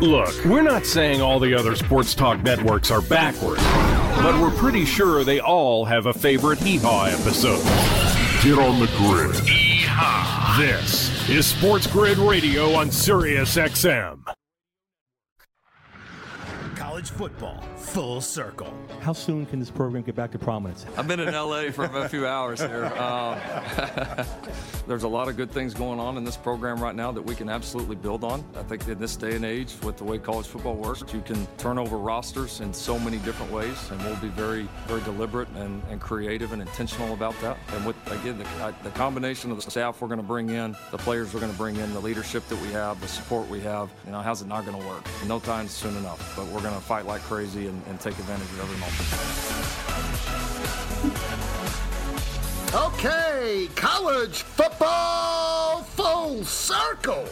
Look, we're not saying all the other sports talk networks are backwards, but we're pretty sure they all have a favorite Hee Haw episode. Get on the grid. Hee-haw. This is Sports Grid Radio on Sirius XM. College football, full circle. How soon can this program get back to prominence? I've been in LA for a few hours here. Um, there's a lot of good things going on in this program right now that we can absolutely build on. I think in this day and age, with the way college football works, you can turn over rosters in so many different ways, and we'll be very, very deliberate and, and creative and intentional about that. And with again, the, the combination of the staff we're going to bring in, the players we're going to bring in, the leadership that we have, the support we have, you know, how's it not going to work? No time soon enough, but we're going to fight like crazy and, and take advantage of every moment. Okay, college football full circle.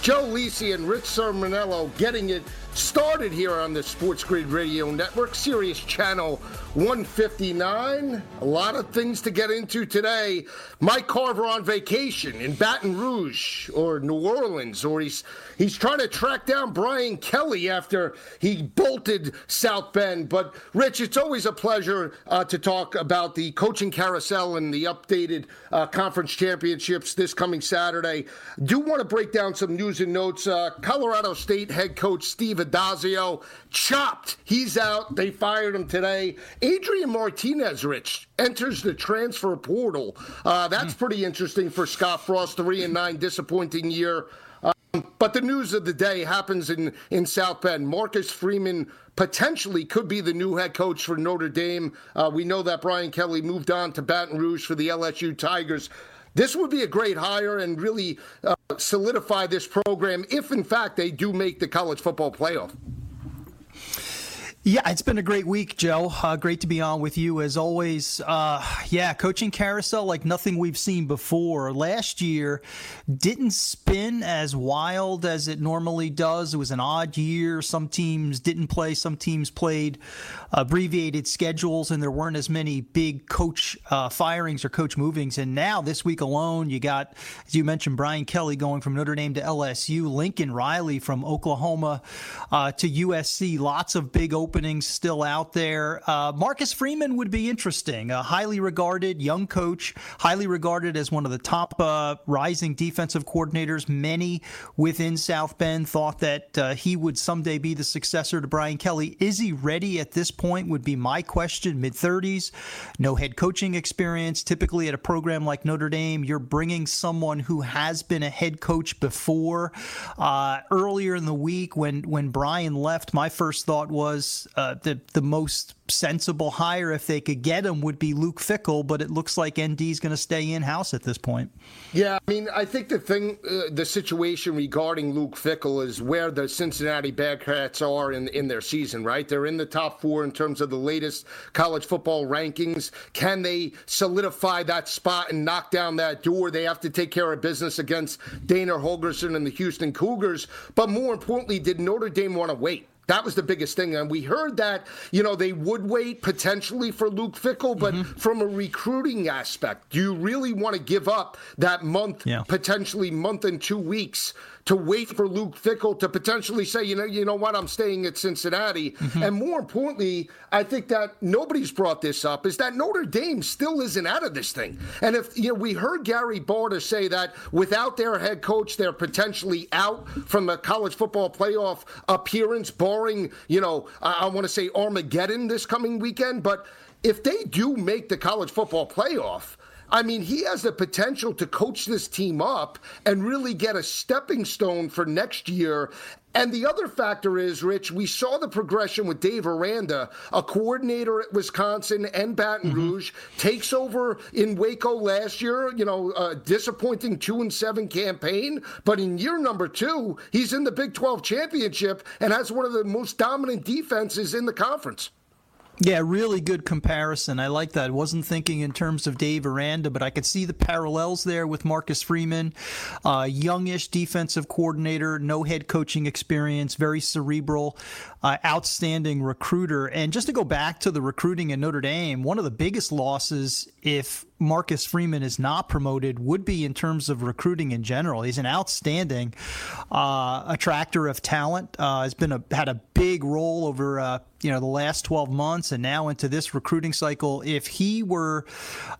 Joe Lisi and Rich Cirminiello getting it started here on the Sports Grid Radio Network, Sirius Channel 159. A lot of things to get into today. Mike Carver on vacation in Baton Rouge or New Orleans, or he's he's trying to track down Brian Kelly after he bolted South Bend. But Rich, it's always a pleasure uh, to talk about the coaching carousel and the updated uh, conference championships this coming Saturday. Do want to break down some news and notes. Uh, Colorado State head coach Steve Addazio chopped. He's out. They fired him today. Adrian Martinez, Rich, enters the transfer portal. Uh, that's pretty interesting for Scott Frost. Three and nine, disappointing year. Um, but the news of the day happens in, in South Bend. Marcus Freeman potentially could be the new head coach for Notre Dame. Uh, we know that Brian Kelly moved on to Baton Rouge for the LSU Tigers. This would be a great hire and really uh, solidify this program if, in fact, they do make the college football playoff. Yeah, it's been a great week, Joe. Uh, great to be on with you as always. Uh, yeah, coaching carousel like nothing we've seen before. Last year didn't spin as wild as it normally does. It was an odd year. Some teams didn't play, some teams played abbreviated schedules, and there weren't as many big coach uh, firings or coach movings. And now, this week alone, you got, as you mentioned, Brian Kelly going from Notre Dame to LSU, Lincoln Riley from Oklahoma uh, to USC. Lots of big open openings still out there. Uh, Marcus Freeman would be interesting. A highly regarded young coach, highly regarded as one of the top uh, rising defensive coordinators. Many within South Bend thought that uh, he would someday be the successor to Brian Kelly. Is he ready at this point? Would be my question. Mid 30s, no head coaching experience. Typically, at a program like Notre Dame, you're bringing someone who has been a head coach before. Uh, earlier in the week, when when Brian left, my first thought was uh, the the most sensible hire if they could get him would be Luke Fickell. but it looks like ND is going to stay in house at this point. Yeah, I mean, I think the thing, uh, the situation regarding Luke Fickell is where the Cincinnati Bearcats are in in their season. Right, they're in the top four in terms of the latest college football rankings. Can they solidify that spot and knock down that door? They have to take care of business against Dana Holgorsen and the Houston Cougars. But more importantly, did Notre Dame want to wait? That was the biggest thing. And we heard that, you know, they would wait potentially for Luke Fickell, but mm-hmm. from a recruiting aspect, do you really want to give up that month, yeah. potentially month and two weeks to wait for Luke Fickell to potentially say, you know, you know what, I'm staying at Cincinnati. Mm-hmm. And more importantly, I think that nobody's brought this up is that Notre Dame still isn't out of this thing. And if you know, we heard Gary Barta say that without their head coach, they're potentially out from the college football playoff appearance, barring, you know, I, I want to say Armageddon this coming weekend. But if they do make the college football playoff, I mean, he has the potential to coach this team up and really get a stepping stone for next year. And the other factor is, Rich, we saw the progression with Dave Aranda, a coordinator at Wisconsin and Baton mm-hmm. Rouge, takes over in Waco last year, you know, a disappointing 2 and 7 campaign. But in year number two, he's in the Big 12 championship and has one of the most dominant defenses in the conference. Yeah, really good comparison. I like that. I wasn't thinking in terms of Dave Aranda, but I could see the parallels there with Marcus Freeman, uh, youngish defensive coordinator, no head coaching experience, very cerebral, uh, outstanding recruiter. And just to go back to the recruiting in Notre Dame, one of the biggest losses if Marcus Freeman is not promoted would be in terms of recruiting in general. He's an outstanding uh, attractor of talent. Uh, has been a, had a big role over uh, you know the last 12 months and now into this recruiting cycle. If he were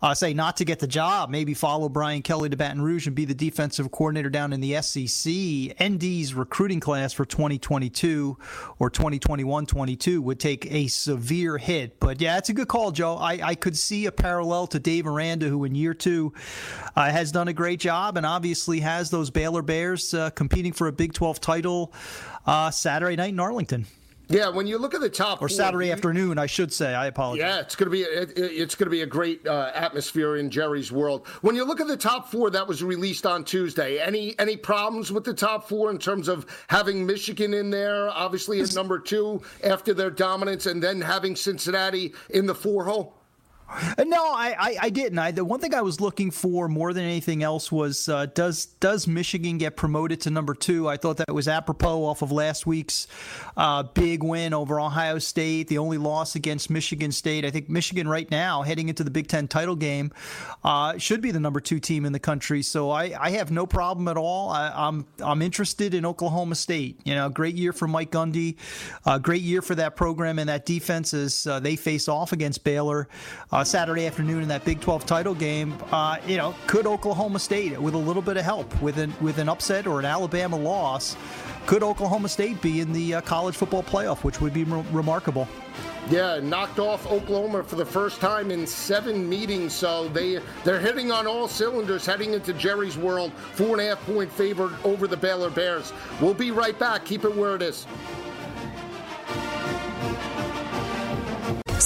uh, say not to get the job, maybe follow Brian Kelly to Baton Rouge and be the defensive coordinator down in the SEC. ND's recruiting class for 2022 or 2021-22 would take a severe hit. But yeah, it's a good call, Joe. I, I could see a parallel to Dave Aranda, who in year two uh, has done a great job and obviously has those Baylor Bears uh, competing for a Big 12 title uh, Saturday night in Arlington. Yeah, when you look at the top or Saturday afternoon, I should say. I apologize. Yeah, it's going to be it, it's going to be a great uh, atmosphere in Jerry's world. When you look at the top four that was released on Tuesday, any any problems with the top four in terms of having Michigan in there, obviously at number two after their dominance, and then having Cincinnati in the four hole? No, I, I, I, didn't. I, the one thing I was looking for more than anything else was uh, does does Michigan get promoted to number two? I thought that was apropos off of last week's uh, big win over Ohio State, the only loss against Michigan State. I think Michigan right now, heading into the Big Ten title game, uh, should be the number two team in the country. So I, I have no problem at all. I, am I'm, I'm interested in Oklahoma State. You know, great year for Mike Gundy, uh, great year for that program and that defense as uh, they face off against Baylor uh, Saturday afternoon in that Big 12 title game. Uh, you know, could Oklahoma State, with a little bit of help, with an with an upset or an Alabama loss, could Oklahoma State be in the uh, college football playoff, which would be re- remarkable? Yeah, knocked off Oklahoma for the first time in seven meetings. So they they're hitting on all cylinders heading into Jerry's world. Four and a half point favorite over the Baylor Bears. We'll be right back. Keep it where it is.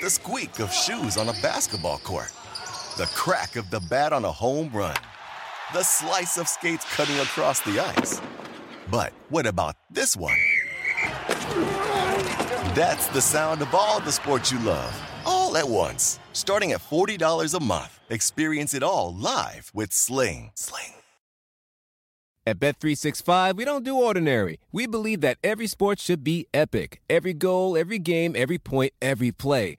the squeak of shoes on a basketball court, the crack of the bat on a home run, the slice of skates cutting across the ice. But what about this one? That's the sound of all the sports you love, all at once. Starting at $40 a month, experience it all live with Sling. Sling. At Bet365, we don't do ordinary. We believe that every sport should be epic. Every goal, every game, every point, every play.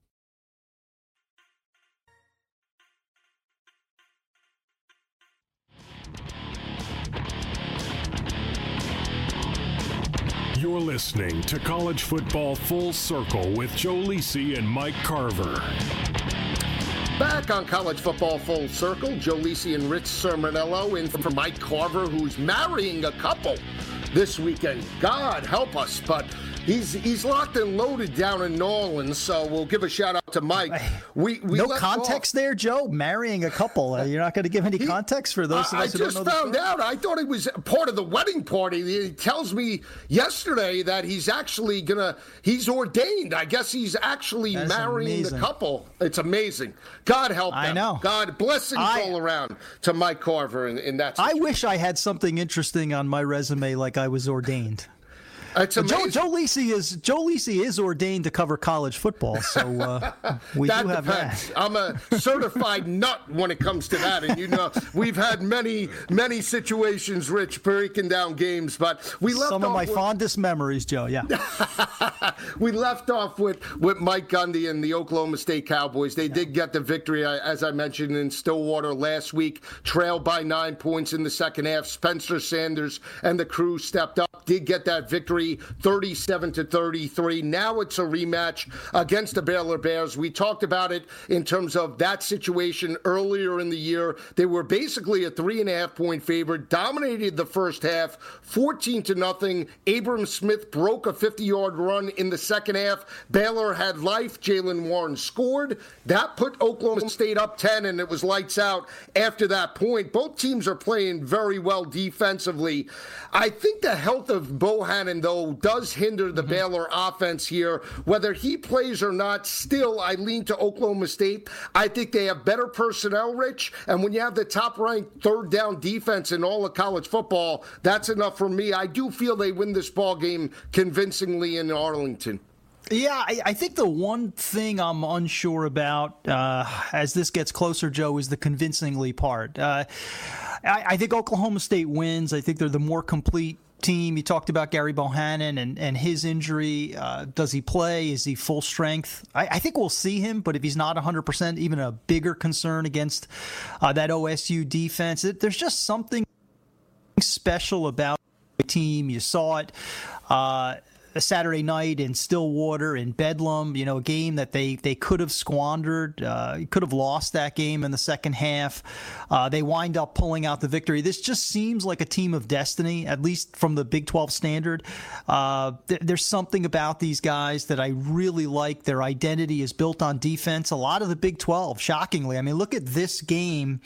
You're listening to College Football Full Circle with Joe Lisi and Mike Carver. Back on College Football Full Circle, Joe Lisi and Rich Cirminiello in for Mike Carver, who's marrying a couple this weekend. God help us, but he's he's locked and loaded down in New Orleans. So we'll give a shout out to Mike. We, we no context off. there, Joe. Marrying a couple. Uh, you're not going to give any he, context for those of us I who don't know. I just found out. I thought he was part of the wedding party. He tells me yesterday that he's actually gonna. He's ordained. I guess he's actually marrying amazing. the couple. It's amazing. God help them. I know. God blessings I, all around to Mike Carver in, in that. Situation. I wish I had something interesting on my resume like I was ordained. It's Joe, Joe Lisi is Joe Lisi is ordained to cover college football, so uh, we that do have depends. that. I'm a certified nut when it comes to that, and you know we've had many many situations, Rich, breaking down games, but we left some of my with, fondest memories, Joe. Yeah, we left off with with Mike Gundy and the Oklahoma State Cowboys. They yeah. did get the victory, as I mentioned in Stillwater last week, trailed by nine points in the second half. Spencer Sanders and the crew stepped up, did get that victory 37 to 33. Now it's a rematch against the Baylor Bears. We talked about it in terms of that situation earlier in the year. They were basically a three and a half point favorite, dominated the first half, 14 to nothing. Abram Smith broke a 50 yard run in the second half. Baylor had life. Jaylen Warren scored. That put Oklahoma State up 10, and it was lights out after that point. Both teams are playing very well defensively. I think the health of Bohanon, though, though, does hinder the mm-hmm. Baylor offense here. Whether he plays or not, still, I lean to Oklahoma State. I think they have better personnel, Rich. And when you have the top ranked third down defense in all of college football, that's enough for me. I do feel they win this ball game convincingly in Arlington. Yeah, I, I, think the one thing I'm unsure about uh, as this gets closer, Joe, is the convincingly part. Uh, I, I, think Oklahoma State wins. I think they're the more complete team. You talked about Gerry Bohanon and, and his injury. Uh, does he play? Is he full strength? I, I, think we'll see him, but if he's not 100%, even a bigger concern against uh, that OSU defense. It, there's just something special about the team. You saw it. Uh, a Saturday night in Stillwater in Bedlam, you know, a game that they, they could have squandered, uh, could have lost that game in the second half. Uh, they wind up pulling out the victory. This just seems like a team of destiny, at least from the Big 12 standard. Uh, th- there's something about these guys that I really like. Their identity is built on defense. A lot of the Big 12, shockingly. I mean, look at this game.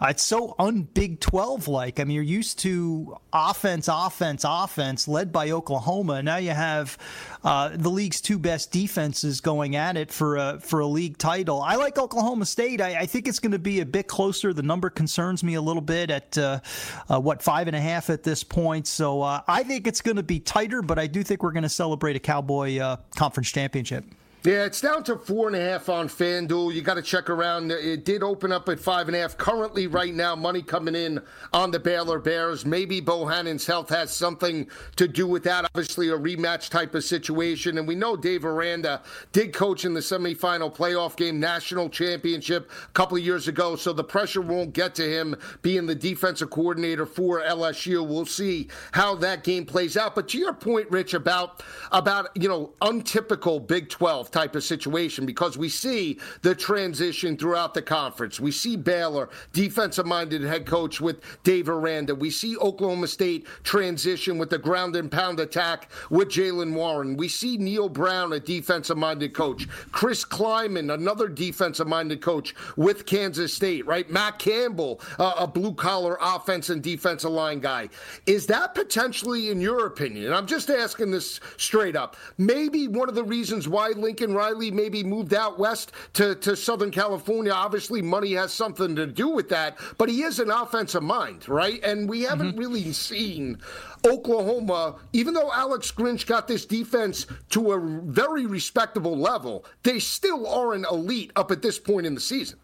Uh, it's so un Big 12 like. I mean, you're used to offense, offense, offense led by Oklahoma. Now you have uh, the league's two best defenses going at it for a, for a league title. I like Oklahoma State. I, I think it's going to be a bit closer. The number concerns me a little bit at uh, uh what, five and a half at this point. So uh, I think it's going to be tighter, but I do think we're going to celebrate a Cowboy uh, Conference Championship. Yeah, it's down to four and a half on FanDuel. You got to check around. It did open up at five and a half. Currently, right now, money coming in on the Baylor Bears. Maybe Bohanon's health has something to do with that. Obviously, a rematch type of situation. And we know Dave Aranda did coach in the semifinal playoff game, national championship a couple of years ago. So the pressure won't get to him being the defensive coordinator for LSU. We'll see how that game plays out. But to your point, Rich, about about you know untypical Big Twelve type of situation because we see the transition throughout the conference. We see Baylor, defensive minded head coach with Dave Aranda. We see Oklahoma State transition with the ground and pound attack with Jaylen Warren. We see Neal Brown, a defensive minded coach. Chris Klieman, another defensive minded coach with Kansas State, right? Matt Campbell, uh, a blue collar offense and defensive line guy. Is that potentially, in your opinion, and I'm just asking this straight up, maybe one of the reasons why Lincoln Lincoln Riley maybe moved out west to, to Southern California. Obviously, money has something to do with that, but he is an offensive mind, right? And we haven't mm-hmm. really seen Oklahoma, even though Alex Grinch got this defense to a very respectable level, they still are an elite up at this point in the season.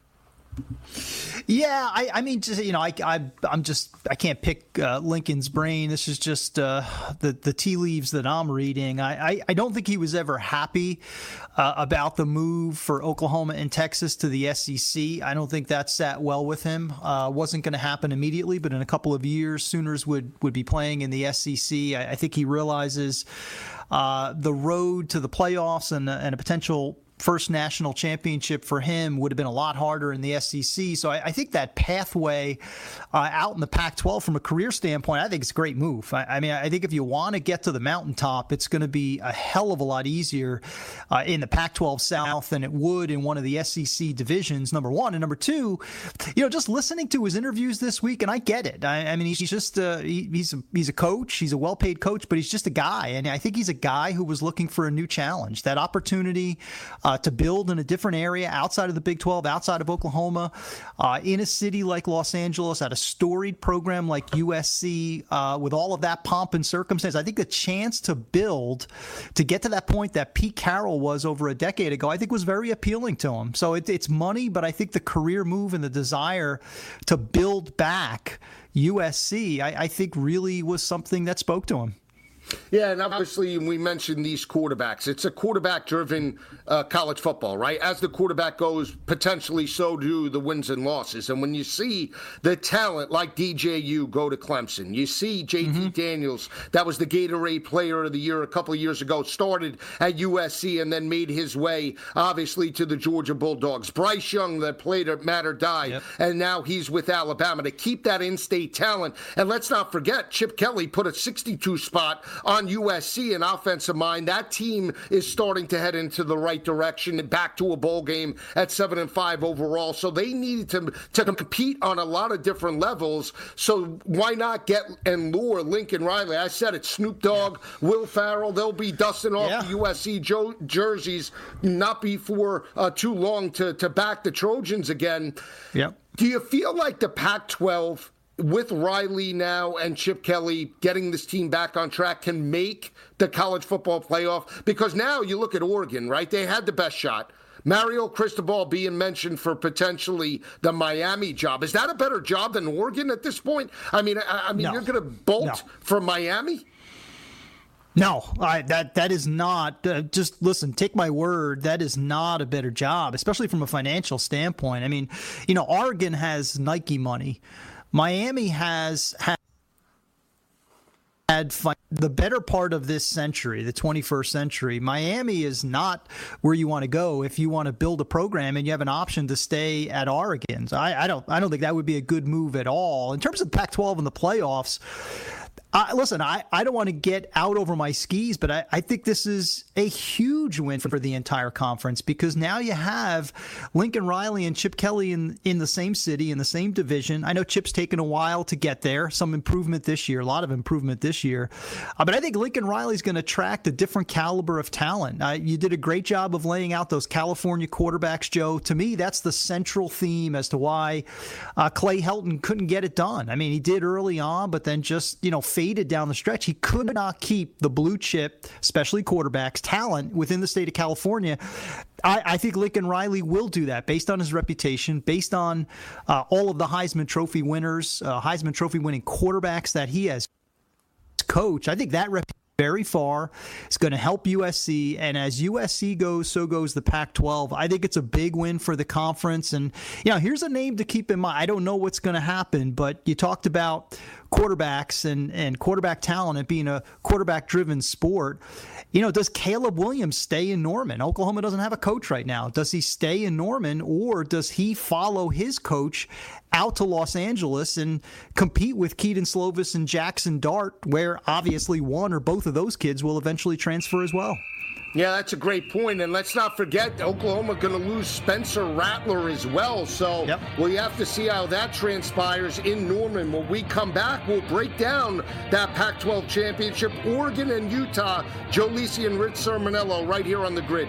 Yeah, I, I mean, just you know, I, I am just I can't pick uh, Lincoln's brain. This is just uh, the the tea leaves that I'm reading. I, I, I don't think he was ever happy uh, about the move for Oklahoma and Texas to the SEC. I don't think that sat well with him. Uh, wasn't going to happen immediately, but in a couple of years, Sooners would would be playing in the SEC. I, I think he realizes uh, the road to the playoffs and and a potential first national championship for him would have been a lot harder in the SEC. So I, I think that pathway uh, out in the Pac 12 from a career standpoint, I think it's a great move. I, I mean, I think if you want to get to the mountaintop, it's going to be a hell of a lot easier uh, in the Pac 12 South than it would in one of the SEC divisions, number one. And number two, you know, just listening to his interviews this week, and I get it. I, I mean, he's just, uh, he, he's, a, he's a coach, he's a well paid coach, but he's just a guy. And I think he's a guy who was looking for a new challenge, that opportunity uh, to build in a different area outside of the Big 12, outside of Oklahoma, uh, in a city like Los Angeles, at a storied program like USC, uh, with all of that pomp and circumstance. I think the chance to build, to get to that point that Pete Carroll was over a decade ago, I think was very appealing to him. So it, it's money, but I think the career move and the desire to build back USC, I, I think really was something that spoke to him. Yeah, and obviously we mentioned these quarterbacks. It's a quarterback-driven uh, college football, right? As the quarterback goes, potentially so do the wins and losses. And when you see the talent like DJU go to Clemson, you see JT mm-hmm. Daniels, that was the Gatorade Player of the Year a couple of years ago, started at USC and then made his way, obviously, to the Georgia Bulldogs. Bryce Young, that played at Mater Dei, yep. and now he's with Alabama to keep that in-state talent. And let's not forget, Chip Kelly put a 62 spot on USC, an offensive mind. That team is starting to head into the right direction, and back to a bowl game at seven and five overall. So they needed to to compete on a lot of different levels. So why not get and lure Lincoln Riley? I said it. Snoop Dogg, yeah. Will Ferrell. They'll be dusting off yeah. the USC jo- jerseys not before uh, too long to to back the Trojans again. Yep. Do you feel like the Pac-12? With Riley now and Chip Kelly getting this team back on track can make the college football playoff? Because now you look at Oregon, right? They had the best shot. Mario Cristobal being mentioned for potentially the Miami job. Is that a better job than Oregon at this point? I mean, I, I mean, no. you're going to bolt no. from Miami? No, I, that that is not. Uh, just listen, take my word. That is not a better job, especially from a financial standpoint. I mean, you know, Oregon has Nike money. Miami has had the better part of this century, the 21st century. Miami is not where you want to go if you want to build a program and you have an option to stay at Oregon. So I, I don't, I don't think that would be a good move at all. In terms of Pac-12 and the playoffs, uh, listen, I, I don't want to get out over my skis, but I, I think this is a huge win for, for the entire conference because now you have Lincoln Riley and Chip Kelly in, in the same city, in the same division. I know Chip's taken a while to get there, some improvement this year, a lot of improvement this year. Uh, but I think Lincoln Riley's going to attract a different caliber of talent. Uh, you did a great job of laying out those California quarterbacks, Joe. To me, that's the central theme as to why uh, Clay Helton couldn't get it done. I mean, he did early on, but then just, you know, faded down the stretch. He could not keep the blue chip, especially quarterbacks, talent within the state of California. I, I think Lincoln Riley will do that based on his reputation, based on uh, all of the Heisman Trophy winners, uh, Heisman Trophy winning quarterbacks that he has coached. I think that reputation very far. It's going to help USC. And as USC goes, so goes the Pac 12. I think it's a big win for the conference. And, you know, here's a name to keep in mind. I don't know what's going to happen, but you talked about quarterbacks and, and quarterback talent and being a quarterback driven sport. You know, does Caleb Williams stay in Norman? Oklahoma doesn't have a coach right now. Does he stay in Norman or does he follow his coach out to Los Angeles and compete with Kedon Slovis and Jackson Dart, where obviously one or both of those kids will eventually transfer as well? Yeah, that's a great point. And let's not forget, Oklahoma going to lose Spencer Rattler as well. So yep. we have to see how that transpires in Norman. When we come back, we'll break down that Pac 12 championship, Oregon and Utah. Joe Lisi and Rich Cirminiello right here on the grid.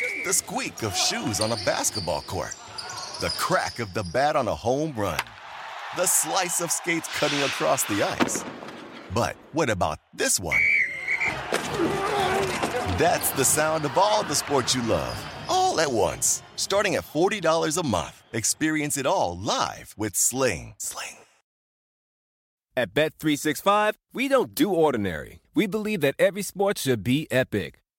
the squeak of shoes on a basketball court, the crack of the bat on a home run. the slice of skates cutting across the ice. But what about this one? That's the sound of all the sports you love, all at once. Starting at $40 a month, experience it all live with Sling. Sling. At Bet365, we don't do ordinary. We believe that every sport should be epic.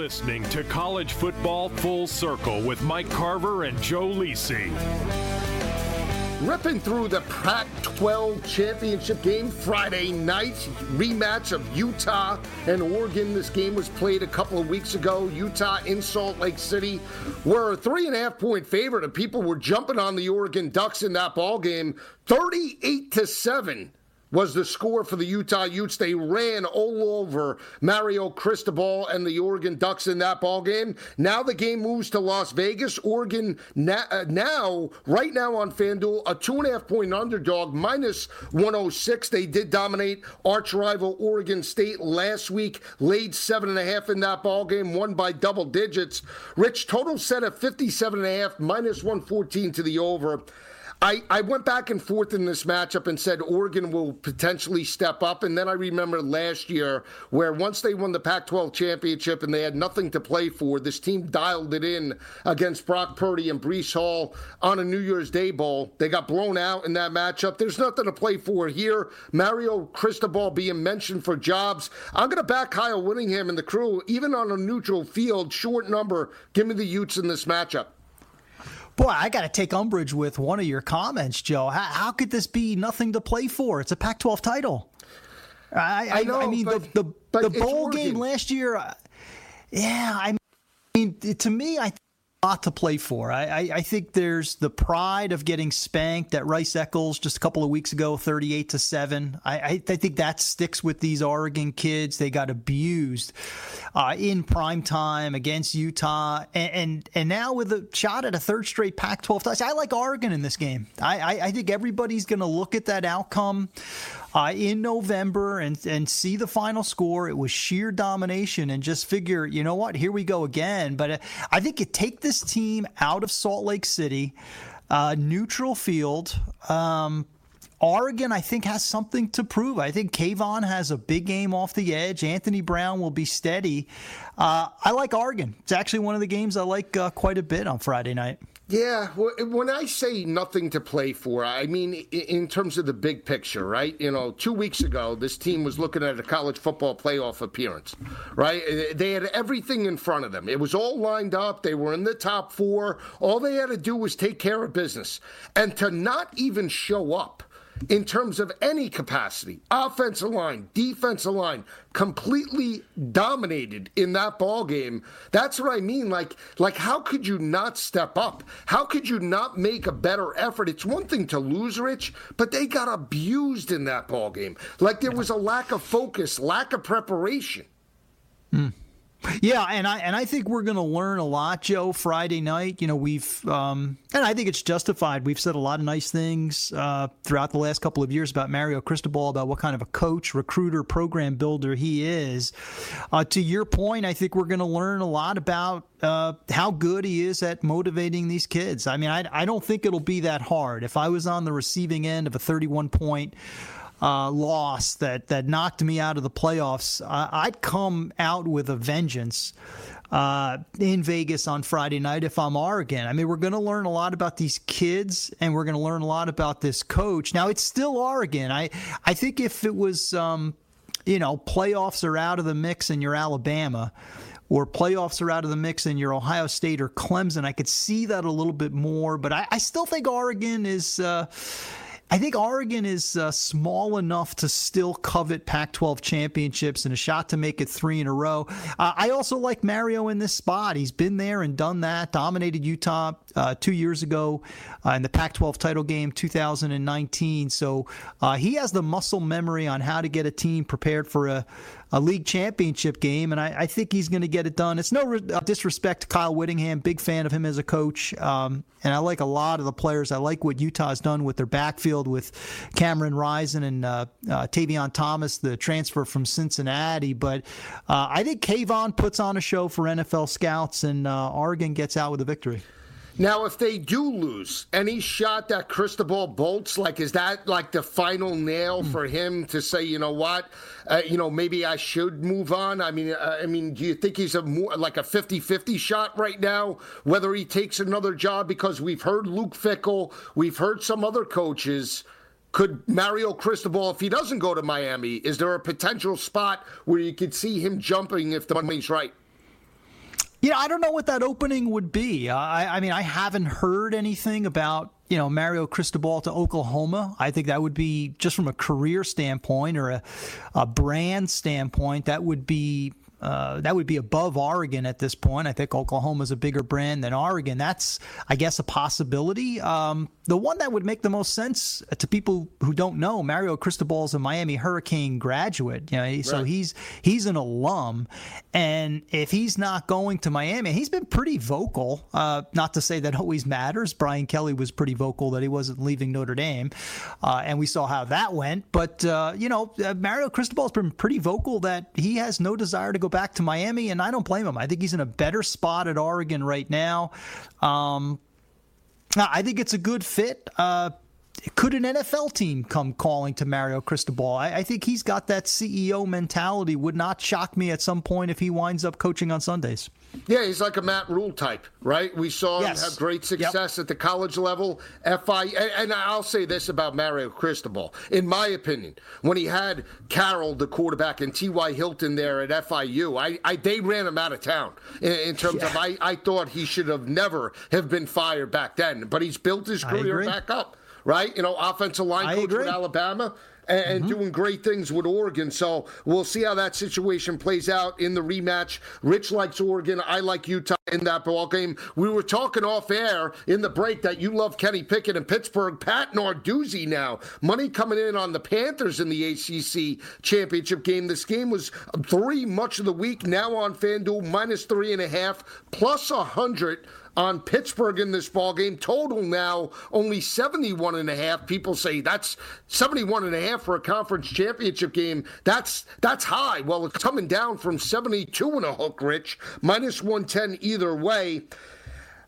Listening to College Football Full Circle with Mike Carver and Joe Lisi. Ripping through the Pac 12 championship game Friday night, rematch of Utah and Oregon. This game was played a couple of weeks ago. Utah in Salt Lake City were a three and a half point favorite, and people were jumping on the Oregon Ducks in that ball game 38 to 7 was the score for the Utah Utes. They ran all over Mario Cristobal and the Oregon Ducks in that ball game. Now the game moves to Las Vegas. Oregon now, uh, now right now on FanDuel, a two and a half point underdog, minus 106. They did dominate arch rival Oregon State last week, laid seven and a half in that ball game, won by double digits. Rich total set at 57 and a half, minus 114 to the over. I, I went back and forth in this matchup and said Oregon will potentially step up. And then I remember last year where once they won the Pac 12 championship and they had nothing to play for, this team dialed it in against Brock Purdy and Breece Hall on a New Year's Day Bowl. They got blown out in that matchup. There's nothing to play for here. Mario Cristobal being mentioned for jobs. I'm going to back Kyle Whittingham and the crew, even on a neutral field, short number. Give me the Utes in this matchup. Boy, I got to take umbrage with one of your comments, Joe. How, how, could this be nothing to play for? It's a Pac-12 title. I, I, know, I mean, but, the the, the bowl game last year. Uh, yeah, I mean, to me, I lot to play for. I, I, I, think there's the pride of getting spanked at Rice Eccles just a couple of weeks ago, 38 to 7. I, I, I think that sticks with these Oregon kids. They got abused uh, in prime time against Utah. And, and, and now with a shot at a third straight Pac 12 title. I like Oregon in this game. I, I, I think everybody's going to look at that outcome uh, in November and, and see the final score. It was sheer domination and just figure, you know what, here we go again. But uh, I think you take this team out of Salt Lake City, uh, neutral field. Um, Oregon, I think, has something to prove. I think Kayvon has a big game off the edge. Anthony Brown will be steady. Uh, I like Oregon. It's actually one of the games I like uh, quite a bit on Friday night. Yeah, when I say nothing to play for, I mean in terms of the big picture, right? You know, two weeks ago, this team was looking at a college football playoff appearance, right? They had everything in front of them. It was all lined up. They were in the top four. All they had to do was take care of business. And to not even show up in terms of any capacity. Offensive line, defensive line, completely dominated in that ball game. That's what I mean. Like, like how could you not step up? How could you not make a better effort? It's one thing to lose, Rich, but they got abused in that ball game. Like there was a lack of focus, lack of preparation. Hmm. Yeah, and I and I think we're going to learn a lot, Joe. Friday night, you know, we've um, and I think it's justified. We've said a lot of nice things uh, throughout the last couple of years about Mario Cristobal, about what kind of a coach, recruiter, program builder he is. Uh, to your point, I think we're going to learn a lot about uh, how good he is at motivating these kids. I mean, I, I don't think it'll be that hard. If I was on the receiving end of a 31 point uh, loss that that knocked me out of the playoffs, uh, I'd come out with a vengeance. Uh, in Vegas on Friday night if I'm Oregon. I mean, we're going to learn a lot about these kids and we're going to learn a lot about this coach. Now, it's still Oregon. I, I think if it was, um, you know, playoffs are out of the mix and you're Alabama, or playoffs are out of the mix and you're Ohio State or Clemson, I could see that a little bit more. But I, I still think Oregon is. I think Oregon is uh, small enough to still covet Pac 12 championships and a shot to make it three in a row. Uh, I also like Mario in this spot. He's been there and done that, dominated Utah uh, two years ago uh, in the Pac 12 title game 2019. So uh, he has the muscle memory on how to get a team prepared for a a league championship game, and I, I think he's going to get it done. It's no re- uh, disrespect to Kyle Whittingham, big fan of him as a coach, um, and I like a lot of the players. I like what Utah's done with their backfield with Cameron Rising and uh, uh, Tavion Thomas, the transfer from Cincinnati. But uh, I think Kayvon puts on a show for NFL scouts, and uh, Oregon gets out with a victory. Now, if they do lose, any shot that Cristobal bolts, like, is that like the final nail for him to say, you know what, uh, you know, maybe I should move on? I mean, uh, I mean, do you think he's a more like a 50-50 shot right now, whether he takes another job? Because we've heard Luke Fickell, we've heard some other coaches. Could Mario Cristobal, if he doesn't go to Miami, is there a potential spot where you could see him jumping if the money's right? Yeah, I don't know what that opening would be. I, I mean, I haven't heard anything about you know Mario Cristobal to Oklahoma. I think that would be just from a career standpoint or a, a brand standpoint. That would be uh, that would be above Oregon at this point. I think Oklahoma's a bigger brand than Oregon. That's, I guess, a possibility. Um, the one that would make the most sense to people who don't know, Mario Cristobal is a Miami Hurricane graduate. You know, right. so he's he's an alum, and if he's not going to Miami, he's been pretty vocal. Uh, not to say that always matters. Brian Kelly was pretty vocal that he wasn't leaving Notre Dame, uh, and we saw how that went. But uh, you know, uh, Mario Cristobal's been pretty vocal that he has no desire to go back to Miami, and I don't blame him. I think he's in a better spot at Oregon right now. Um, I think it's a good fit. Uh, could an NFL team come calling to Mario Cristobal? I, I, think he's got that CEO mentality. Would not shock me at some point if he winds up coaching on Sundays. Yeah, he's like a Matt Rhule type, right? We saw yes. him have great success yep. at the college level. FI, and I'll say this about Mario Cristobal. In my opinion, when he had Carroll, the quarterback, and T.Y. Hilton there at FIU, I, I they ran him out of town in, in terms yeah. of I, I thought he should have never have been fired back then. But he's built his career back up right? You know, offensive line I coach agree. with Alabama and, mm-hmm. doing great things with Oregon. So we'll see how that situation plays out in the rematch. Rich likes Oregon. I like Utah in that ball game. We were talking off air in the break that you love Kenny Pickett in Pittsburgh. Pat Narduzzi now. Money coming in on the Panthers in the ACC championship game. This game was three much of the week. Now on FanDuel, minus three and a half, plus a hundred on Pittsburgh in this ball game. Total now only 71 and a half. People say that's 71 and a half for a conference championship game. That's that's high. Well, it's coming down from 72 and a hook, Rich. Minus 110 either way.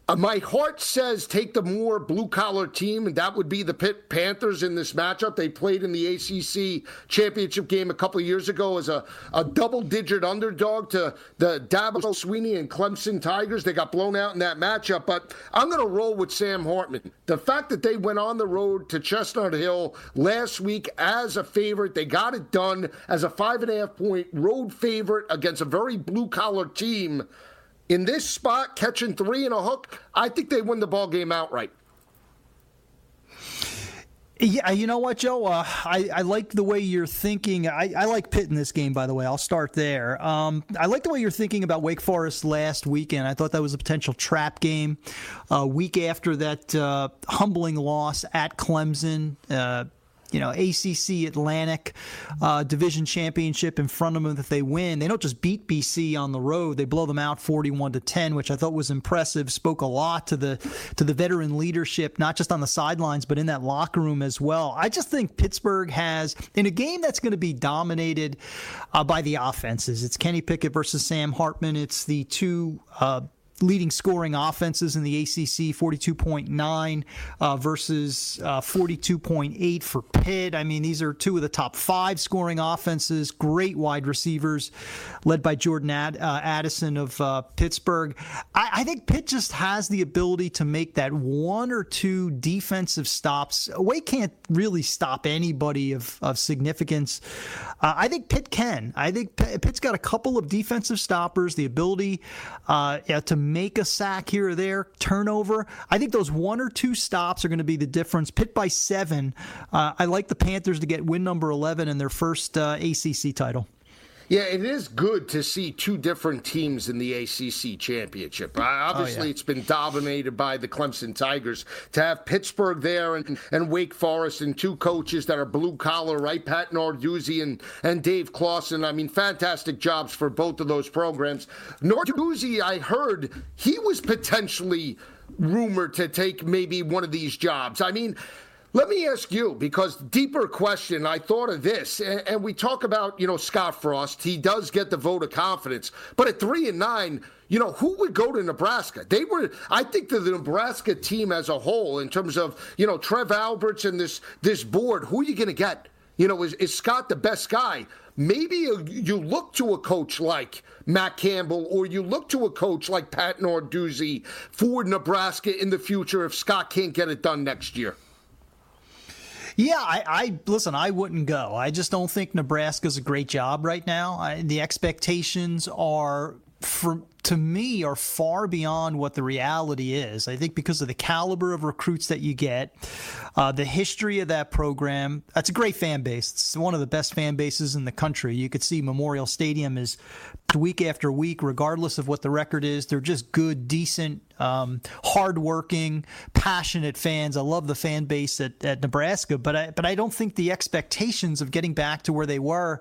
Uh, my heart says take the more blue collar team, and that would be the Pitt Panthers in this matchup. They played in the ACC championship game a couple years ago as a, a double digit underdog to the Dabo Swinney and Clemson Tigers. They got blown out in that matchup, but I'm going to roll with Sam Hartman. The fact that they went on the road to Chestnut Hill last week as a favorite, they got it done as a five and a half point road favorite against a very blue collar team in this spot, catching three in a hook, I think they win the ball game outright. Yeah, you know what, Joe? Uh, I, I like the way you're thinking. I, I like Pitt in this game, by the way. I'll start there. Um, I like the way you're thinking about Wake Forest last weekend. I thought that was a potential trap game. A uh, week after that uh, humbling loss at Clemson. You know ACC Atlantic uh, Division Championship in front of them that they win. They don't just beat BC on the road; they blow them out forty-one to ten, which I thought was impressive. Spoke a lot to the to the veteran leadership, not just on the sidelines but in that locker room as well. I just think Pittsburgh has in a game that's going to be dominated uh, by the offenses. It's Kenny Pickett versus Sam Hartman. It's the two. Uh, leading scoring offenses in the ACC, 42.9 uh, versus uh, 42.8 for Pitt. I mean, these are two of the top five scoring offenses. Great wide receivers, led by Jordan Ad- uh, Addison of uh, Pittsburgh. I-, I think Pitt just has the ability to make that one or two defensive stops. Wake can't really stop anybody of, of significance. Uh, I think Pitt can. I think Pitt's got a couple of defensive stoppers, the ability uh, to make a sack here or there, turnover. I think those one or two stops are going to be the difference. Pit by seven. Uh, I like the Panthers to get win number 11 in their first uh, ACC title. Yeah, it is good to see two different teams in the ACC championship. Obviously, oh, yeah. it's been dominated by the Clemson Tigers. To have Pittsburgh there and, and Wake Forest and two coaches that are blue collar, right? Pat Narduzzi and, and Dave Clawson. I mean, fantastic jobs for both of those programs. Narduzzi, I heard he was potentially rumored to take maybe one of these jobs. I mean, let me ask you, because deeper question, I thought of this, and, and, we talk about, you know, Scott Frost. He does get the vote of confidence, but at three and nine, you know, who would go to Nebraska? They were, I think, the Nebraska team as a whole, in terms of, you know, Trev Alberts and this this board, who are you going to get? You know, is, is Scott the best guy? Maybe you look to a coach like Matt Campbell, or you look to a coach like Pat Narduzzi for Nebraska in the future if Scott can't get it done next year. Yeah, I, I, listen. I wouldn't go. I just don't think Nebraska's a great job right now. I, the expectations are for to me are far beyond what the reality is. I think because of the caliber of recruits that you get, uh, the history of that program, that's a great fan base. It's one of the best fan bases in the country. You could see Memorial Stadium is week after week, regardless of what the record is. They're just good, decent, um, hardworking, passionate fans. I love the fan base at, at Nebraska, but I, but I don't think the expectations of getting back to where they were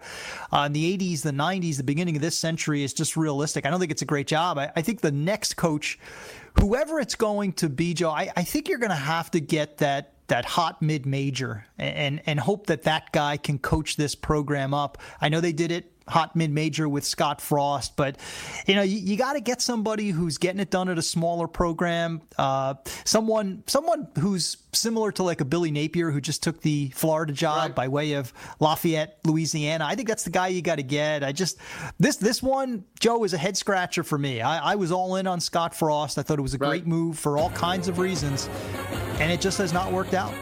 uh, in the 80s, the 90s, the beginning of this century is just realistic. I don't think it's a great job. I, I think the next coach, whoever it's going to be, Joe, I, I think you're going to have to get that that hot mid major and and hope that that guy can coach this program up. I know they did it hot mid major with Scott Frost, but you know you, you got to get somebody who's getting it done at a smaller program, uh, someone someone who's similar to like a Billy Napier who just took the Florida job right. by way of Lafayette, Louisiana. I think that's the guy you got to get. I just this this one Joe is a head scratcher for me. I, I was all in on Scott Frost. I thought it was a right. great move for all kinds of reasons, and it just has not worked out.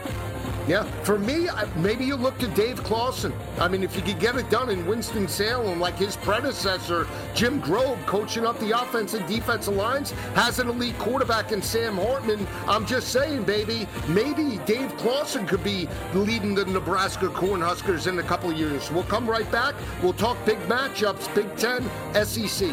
Yeah, for me, maybe you look to Dave Clawson. I mean, if you could get it done in Winston-Salem like his predecessor, Jim Grobe, coaching up the offense and defensive lines, has an elite quarterback in Sam Hartman. I'm just saying, baby, maybe Dave Clawson could be leading the Nebraska Cornhuskers in a couple years. We'll come right back. We'll talk big matchups, Big Ten, SEC.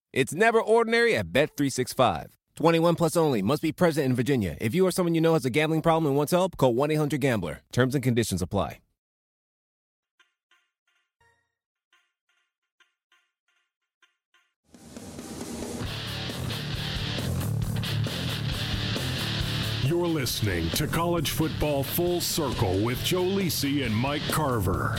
It's never ordinary at Bet365. 21 plus only. Must be present in Virginia. If you or someone you know has a gambling problem and wants help, call 1 800 Gambler. Terms and conditions apply. You're listening to College Football Full Circle with Joe Lisi and Mike Carver.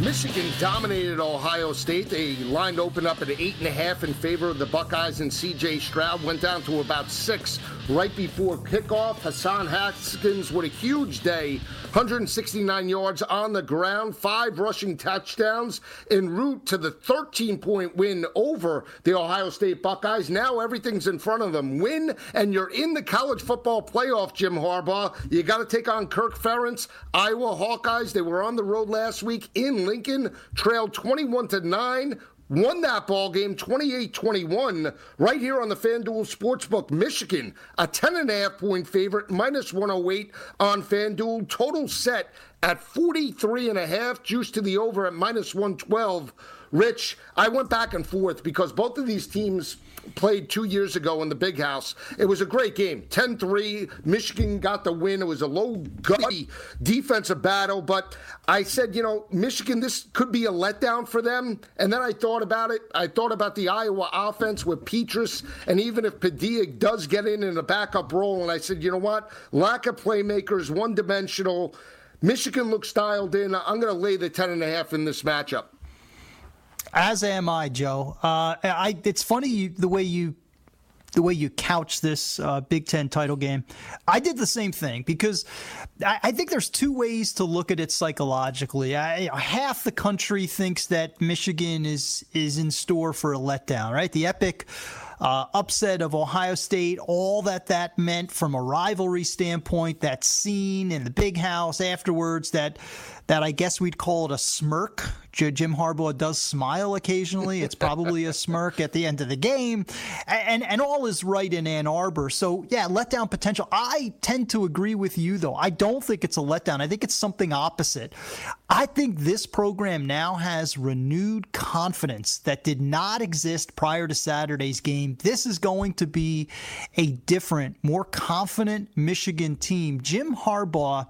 Michigan dominated Ohio State. They lined open up at eight and a half in favor of the Buckeyes, and C.J. Stroud went down to about six right before kickoff. Hassan Haskins with a huge day, 169 yards on the ground, five rushing touchdowns en route to the 13 point win over the Ohio State Buckeyes. Now everything's in front of them. Win, and you're in the college football playoff, Jim Harbaugh. You got to take on Kirk Ferentz, Iowa Hawkeyes. They were on the road last week in Lincoln, trailed 21 to 9 won that ball game 28-21 right here on the FanDuel Sportsbook. Michigan, a 10.5 point favorite, minus 108 on FanDuel. Total set at 43.5, juice to the over at minus 112. Rich, I went back and forth because both of these teams played two years ago in the big house. It was a great game 10 3. Michigan got the win. It was a low, gutty defensive battle, but I said, you know, Michigan, this could be a letdown for them. And then I thought about it. I thought about the Iowa offense with Petras. and even if Padilla does get in in a backup role, and I said, you know what? Lack of playmakers, one dimensional. Michigan looks dialed in. I'm going to lay the 10.5 in this matchup. As am I, Joe. Uh, I, it's funny you, the way you the way you couch this uh, Big Ten title game. I did the same thing because I, I think there's two ways to look at it psychologically. I, half the country thinks that Michigan is is in store for a letdown, right? The epic uh, upset of Ohio State, all that that meant from a rivalry standpoint, that scene in the big house afterwards, that that I guess we'd call it a smirk. Jim Harbaugh does smile occasionally. It's probably a smirk at the end of the game, and and all is right in Ann Arbor. So yeah, letdown potential. I tend to agree with you though. I don't think it's a letdown. I think it's something opposite. I think this program now has renewed confidence that did not exist prior to Saturday's game. This is going to be a different, more confident Michigan team. Jim Harbaugh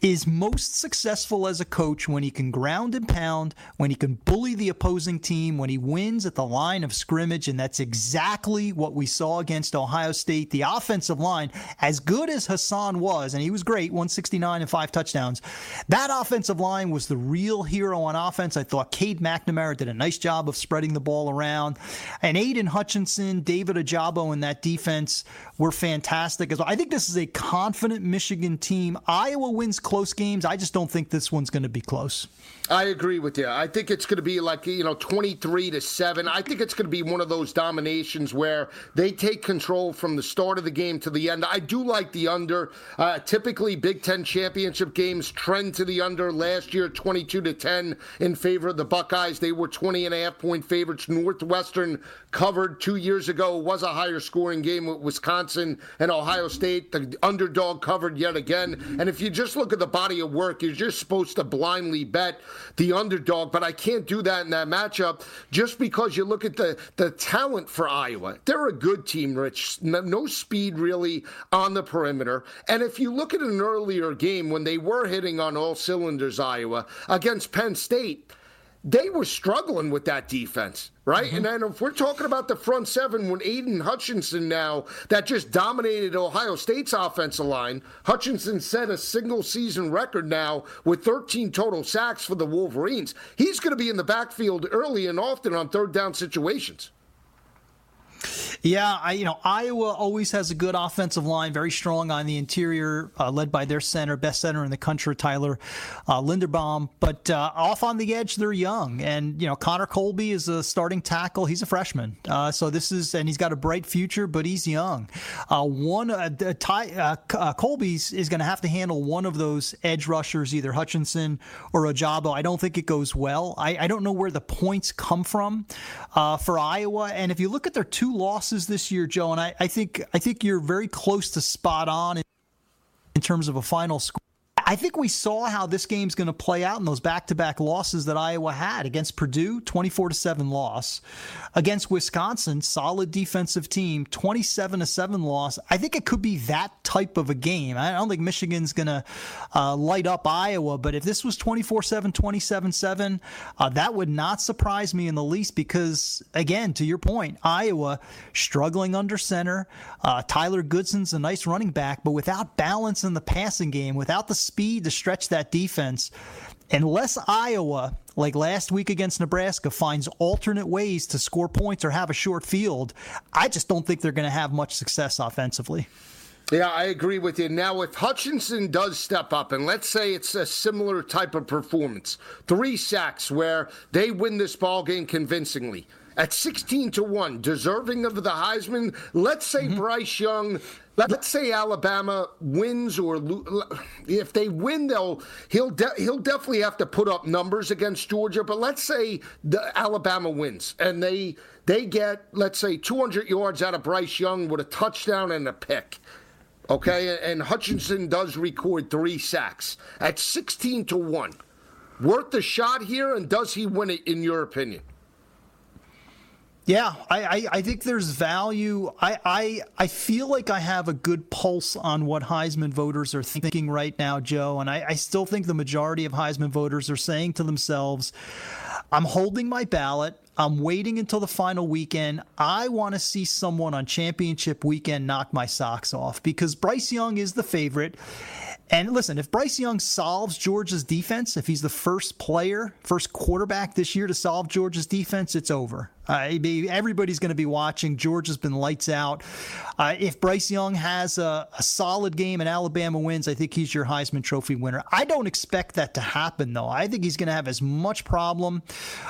is most successful as a coach when he can ground and pound, when he can bully the opposing team, when he wins at the line of scrimmage. And that's exactly what we saw against Ohio State. The offensive line, as good as Hassan was, and he was great, 169 and five touchdowns, that offensive line was the real hero on offense. I thought Cade McNamara did a nice job of spreading the ball around. And Aidan Hutchinson, David Ojabo in that defense were fantastic as well. I think this is a confident Michigan team. Iowa wins close games. I just don't think this one's going to be close. I agree with you. I think it's going to be like, you know, 23 to 7. I think it's going to be one of those dominations where they take control from the start of the game to the end. I do like the under. Uh, typically, Big Ten championship games trend to the under. Last year, 22 to 10 in favor of the Buckeyes. They were 20 and a half point favorites. Northwestern covered two years ago. It was a higher scoring game with Wisconsin and Ohio State. The underdog covered yet again. And if you just look at the body of work, you're just supposed to blindly bet the underdog, but I can't do that in that matchup just because you look at the, the talent for Iowa. They're a good team, Rich. No speed really on the perimeter. And if you look at an earlier game when they were hitting on all cylinders, Iowa, against Penn State, they were struggling with that defense, right? Mm-hmm. And then if we're talking about the front seven when Aidan Hutchinson now that just dominated Ohio State's offensive line, Hutchinson set a single season record now with 13 total sacks for the Wolverines. He's going to be in the backfield early and often on third down situations. Yeah, I, you know, Iowa always has a good offensive line, very strong on the interior, uh, led by their center, best center in the country, Tyler uh, Linderbaum. But uh, off on the edge, they're young, and you know, Connor Colby is a starting tackle. He's a freshman, uh, so this is, and he's got a bright future, but he's young. Uh, one, uh, Ty, Colby's is going to have to handle one of those edge rushers, either Hutchinson or Ojabo. I don't think it goes well. I, I don't know where the points come from for Iowa, and if you look at their two losses this year, Joe, and I, I think I think you're very close to spot on in, in terms of a final score. I think we saw how this game's going to play out in those back-to-back losses that Iowa had against Purdue, 24 to 7 loss. Against Wisconsin, solid defensive team, 27 to 7 loss. I think it could be that type of a game. I don't think Michigan's going to uh, light up Iowa, but if this was 24-7, 27-7, uh, that would not surprise me in the least because again, to your point, Iowa struggling under center. Uh, Tyler Goodson's a nice running back, but without balance in the passing game, without the speed to stretch that defense. Unless Iowa, like last week against Nebraska, finds alternate ways to score points or have a short field, I just don't think they're going to have much success offensively. Yeah, I agree with you. Now, if Hutchinson does step up, and let's say it's a similar type of performance, three sacks where they win this ball game convincingly at 16 to 1, deserving of the Heisman. Let's say mm-hmm. Bryce Young Let's say Alabama wins, or if they win, they'll he'll de- he'll definitely have to put up numbers against Georgia. But let's say the Alabama wins and they they get let's say 200 yards out of Bryce Young with a touchdown and a pick. Okay, and Hutchinson does record three sacks at 16 to 1. Worth the shot here, and does he win it, in your opinion? Yeah, I, I, I, think there's value. I, I I feel like I have a good pulse on what Heisman voters are thinking right now, Joe. And I, I still think the majority of Heisman voters are saying to themselves, I'm holding my ballot. I'm waiting until the final weekend. I want to see someone on championship weekend knock my socks off because Bryce Young is the favorite. And listen, if Bryce Young solves Georgia's defense, if he's the first player, first quarterback this year to solve Georgia's defense, it's over. Uh, everybody's going to be watching. Georgia's been lights out. Uh, if Bryce Young has a, a, solid game and Alabama wins, I think he's your Heisman Trophy winner. I don't expect that to happen, though. I think he's going to have as much problem,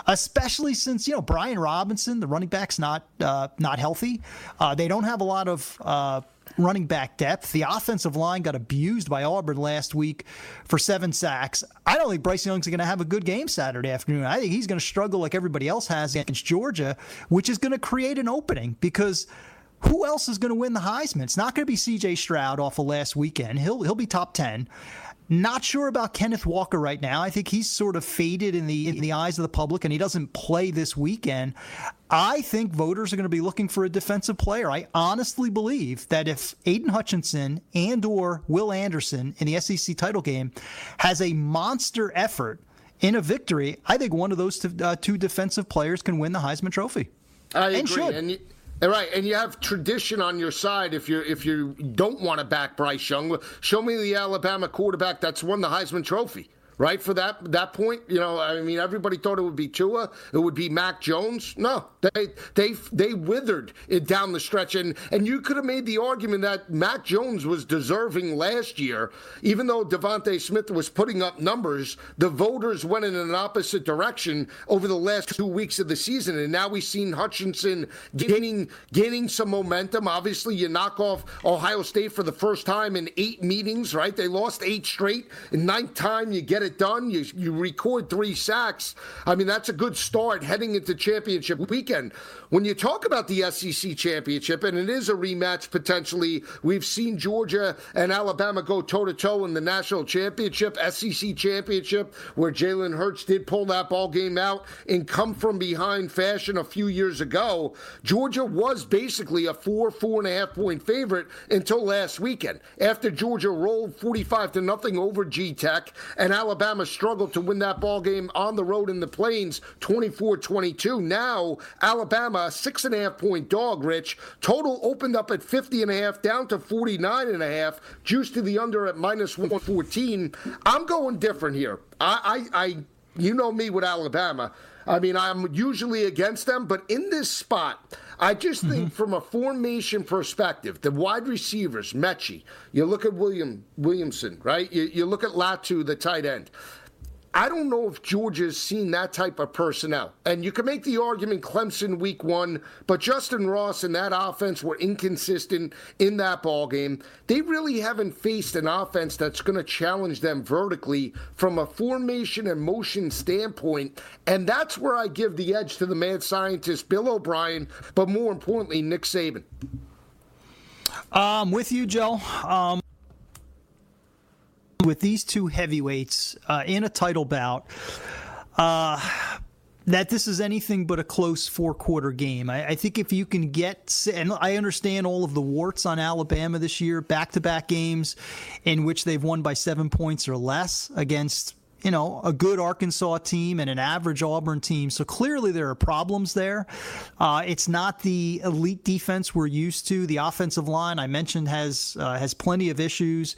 especially since you know Brian Robinson, the running back's not uh, not healthy. Uh, they don't have a lot of uh, running back depth. The offensive line got abused by Auburn last week for seven sacks. I don't think Bryce Young's going to have a good game Saturday afternoon. I think he's going to struggle like everybody else has against Georgia, which is going to create an opening because who else is going to win the Heisman? It's not going to be C.J. Stroud off of last weekend. He'll he'll be top ten. Not sure about Kenneth Walker right now. I think he's sort of faded in the in the eyes of the public, and he doesn't play this weekend. I think voters are going to be looking for a defensive player. I honestly believe that if Aidan Hutchinson and or Will Anderson in the SEC title game has a monster effort in a victory, I think one of those two, uh, two defensive players can win the Heisman Trophy. I and agree. Should. And Right, and you have tradition on your side if you if you don't want to back Bryce Young. Show me the Alabama quarterback that's won the Heisman Trophy right? For that that point, you know, I mean, everybody thought it would be Tua, it would be Mac Jones. No, they they they withered it down the stretch, and and you could have made the argument that Mac Jones was deserving last year, even though DeVonta Smith was putting up numbers. The voters went in an opposite direction over the last two weeks of the season, and now we've seen Hutchinson gaining gaining some momentum. Obviously, you knock off Ohio State for the first time in eight meetings, right? They lost eight straight. In ninth time, you get it done. You you record three sacks. I mean, that's a good start heading into championship weekend. When you talk about the SEC championship, and it is a rematch potentially, we've seen Georgia and Alabama go toe to toe in the national championship, SEC championship, where Jalen Hurts did pull that ball game out in come from behind fashion a few years ago. Georgia was basically a four, four and a half point favorite until last weekend. After Georgia rolled 45 to nothing over G Tech and Alabama Alabama struggled to win that ball game on the road in the Plains 24 22. Now, Alabama, six and a half point dog, Rich. Total opened up at 50 and a half, down to 49 and a half. Juice to the under at minus 114. I'm going different here. I, I, I you know me with Alabama. I mean, I'm usually against them, but in this spot, I just think mm-hmm. from a formation perspective, the wide receivers, Metchie, you look at William Williamson, right? You, you look at Latu, the tight end. I don't know if Georgia's seen that type of personnel. And you can make the argument Clemson week one, but Justyn Ross and that offense were inconsistent in that ball game. They really haven't faced an offense that's going to challenge them vertically from a formation and motion standpoint. And that's where I give the edge to the mad scientist Bill O'Brien, but more importantly, Nick Saban. Um, with you, Joe. Um, with these two heavyweights uh, in a title bout, uh, that this is anything but a close four quarter game. I, I, think if you can get, and I understand all of the warts on Alabama this year, back to back games in which they've won by seven points or less against you know, a good Arkansas team and an average Auburn team. So clearly there are problems there. Uh, it's not the elite defense we're used to. The offensive line I mentioned has uh, has plenty of issues,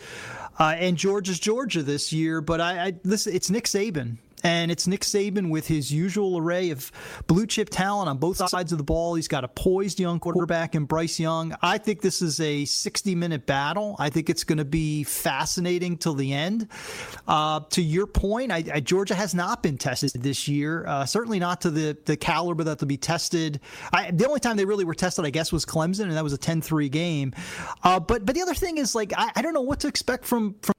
uh, and Georgia's Georgia this year. But I, I listen, it's Nick Saban. And it's Nick Saban with his usual array of blue chip talent on both sides of the ball. He's got a poised young quarterback in Bryce Young. I think this is a 60 minute battle. I think it's going to be fascinating till the end. Uh, to your point, I, I, Georgia has not been tested this year. Uh, certainly not to the the caliber that they'll be tested. I, the only time they really were tested, I guess, was Clemson, and that was a 10-3 game. Uh, but but the other thing is like I, I don't know what to expect from from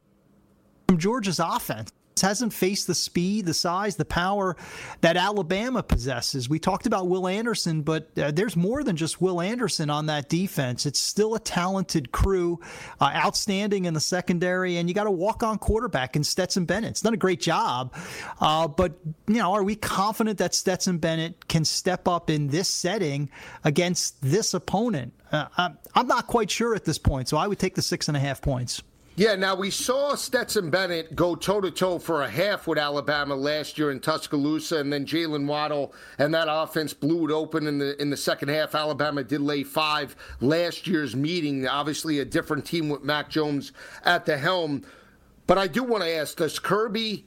from Georgia's offense hasn't faced the speed, the size, the power that Alabama possesses. We talked about Will Anderson, but uh, there's more than just Will Anderson on that defense. It's still a talented crew, uh, outstanding in the secondary, and you got a walk on quarterback in Stetson Bennett. It's done a great job, uh, but you know, are we confident that Stetson Bennett can step up in this setting against this opponent? Uh, I'm not quite sure at this point, so I would take the six and a half points. Yeah, now we saw Stetson Bennett go toe to toe for a half with Alabama last year in Tuscaloosa, and then Jaylen Waddle and that offense blew it open in the in the second half. Alabama did lay five last year's meeting. Obviously, a different team with Mac Jones at the helm. But I do want to ask: Does Kirby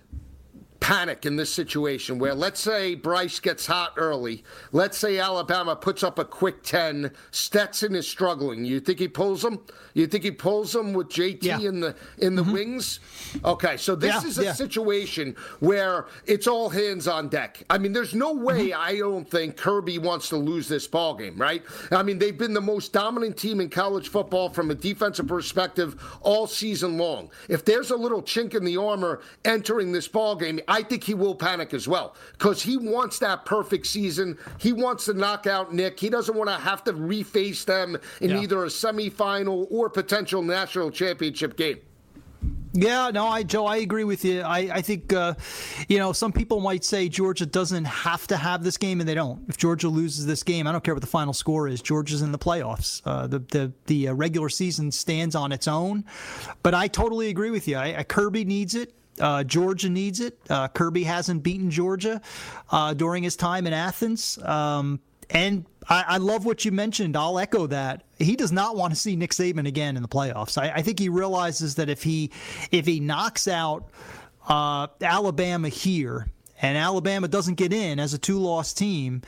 panic in this situation where let's say Bryce gets hot early, let's say Alabama puts up a quick 10, Stetson is struggling. You think he pulls them? You think he pulls them with JT yeah. in the in the mm-hmm. wings? Okay, so this yeah, is a yeah. situation where it's all hands on deck. I mean, there's no way mm-hmm. I don't think Kirby wants to lose this ball game, right? I mean, they've been the most dominant team in college football from a defensive perspective all season long. If there's a little chink in the armor entering this ball game, I think he will panic as well because he wants that perfect season. He wants to knock out Nick. He doesn't want to have to reface them in yeah. either a semifinal or potential national championship game. Yeah, no, I Joe, I agree with you. I, I think uh, you know some people might say Georgia doesn't have to have this game, and they don't. If Georgia loses this game, I don't care what the final score is. Georgia's in the playoffs. Uh, the the the uh, regular season stands on its own. But I totally agree with you. I, I Kirby needs it. Uh, Georgia needs it. Uh, Kirby hasn't beaten Georgia uh, during his time in Athens. Um, and I, I, love what you mentioned. I'll echo that. He does not want to see Nick Saban again in the playoffs. I, I think he realizes that if he if he knocks out uh, Alabama here and Alabama doesn't get in as a two loss team,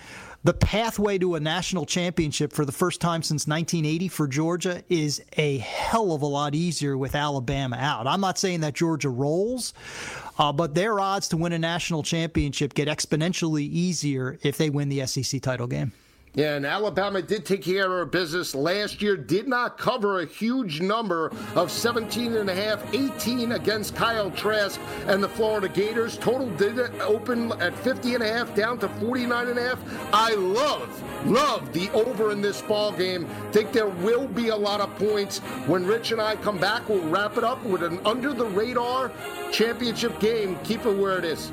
the pathway to a national championship for the first time since 1980 for Georgia is a hell of a lot easier with Alabama out. I'm not saying that Georgia rolls, uh, but their odds to win a national championship get exponentially easier if they win the SEC title game. Yeah, and Alabama did take care of business last year, did not cover a huge number of 17 and a half, 18 against Kyle Trask and the Florida Gators. Total did open at 50 and a half down to 49 and a half. I love, love the over in this ball game. Think there will be a lot of points. When Rich and I come back, we'll wrap it up with an under the radar championship game. Keep it where it is.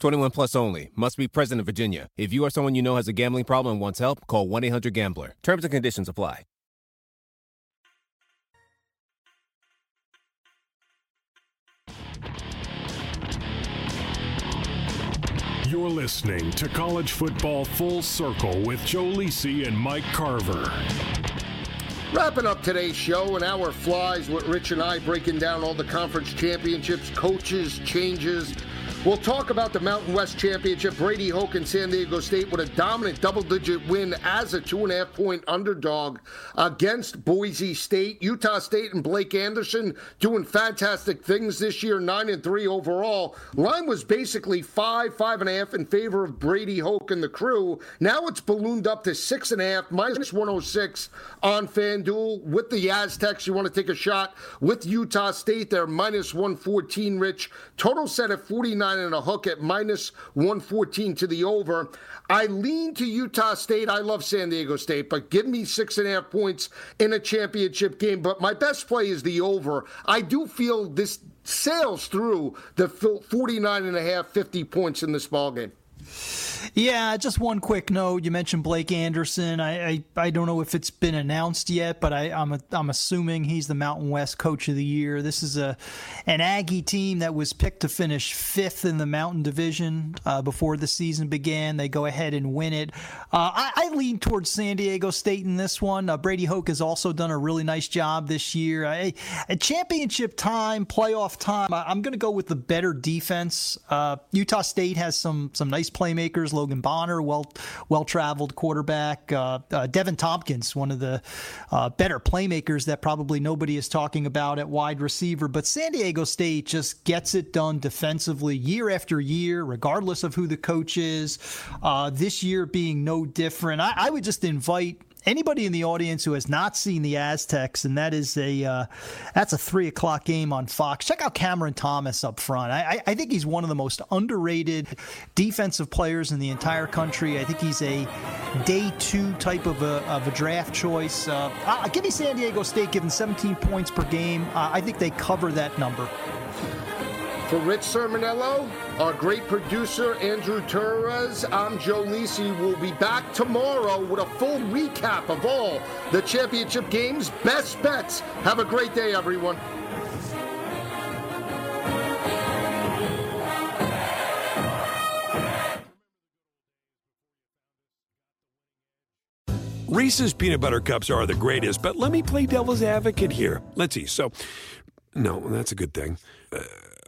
21 plus only. Must be present in Virginia. If you or someone you know has a gambling problem and wants help, call 1 800 Gambler. Terms and conditions apply. You're listening to College Football Full Circle with Joe Lisi and Mike Carver. Wrapping up today's show, an hour flies with Rich and I breaking down all the conference championships, coaches, changes We'll talk about the Mountain West Championship. Brady Hoke and San Diego State with a dominant double digit win as a two and a half point underdog against Boise State. Utah State and Blake Anderson doing fantastic things this year, nine and three overall. Line was basically five, five and a half in favor of Brady Hoke and the crew. Now it's ballooned up to six and a half, minus 106 on FanDuel. With the Aztecs, you want to take a shot with Utah State. They're minus 114, Rich. Total set at 49 and a hook at minus 114 to the over. I lean to Utah State. I love San Diego State, but give me six and a half points in a championship game. But my best play is the over. I do feel this sails through the 49 and a half, 50 points in this ball game. Yeah, just one quick note. You mentioned Blake Anderson. I I, I don't know if it's been announced yet, but I, am I'm, I'm assuming he's the Mountain West Coach of the Year. This is a an Aggie team that was picked to finish fifth in the Mountain Division uh, before the season began. They go ahead and win it. Uh, I, I, lean towards San Diego State in this one. Uh, Brady Hoke has also done a really nice job this year. I, championship time, playoff time, I, am going to go with the better defense. Uh, Utah State has some some nice playmakers Logan Bonner, well well traveled quarterback. Uh, uh, Deven Thompkins, one of the uh, better playmakers that probably nobody is talking about at wide receiver. But San Diego State just gets it done defensively year after year, regardless of who the coach is. Uh, this year being no different. I, I would just invite anybody in the audience who has not seen the Aztecs, and that is a uh, that's a three o'clock game on Fox. Check out Cameron Thomas up front. I, I, think he's one of the most underrated defensive players in the entire country. I think he's a day two type of a, of a draft choice. Uh, I'll give me San Diego State given 17 points per game. Uh, I think they cover that number. For Rich Cirminiello, our great producer, Andrew Torres, I'm Joe Lisi. We'll be back tomorrow with a full recap of all the championship games, best bets. Have a great day, everyone. Reese's peanut butter cups are the greatest, but let me play devil's advocate here. Let's see. So, no, that's a good thing. Uh,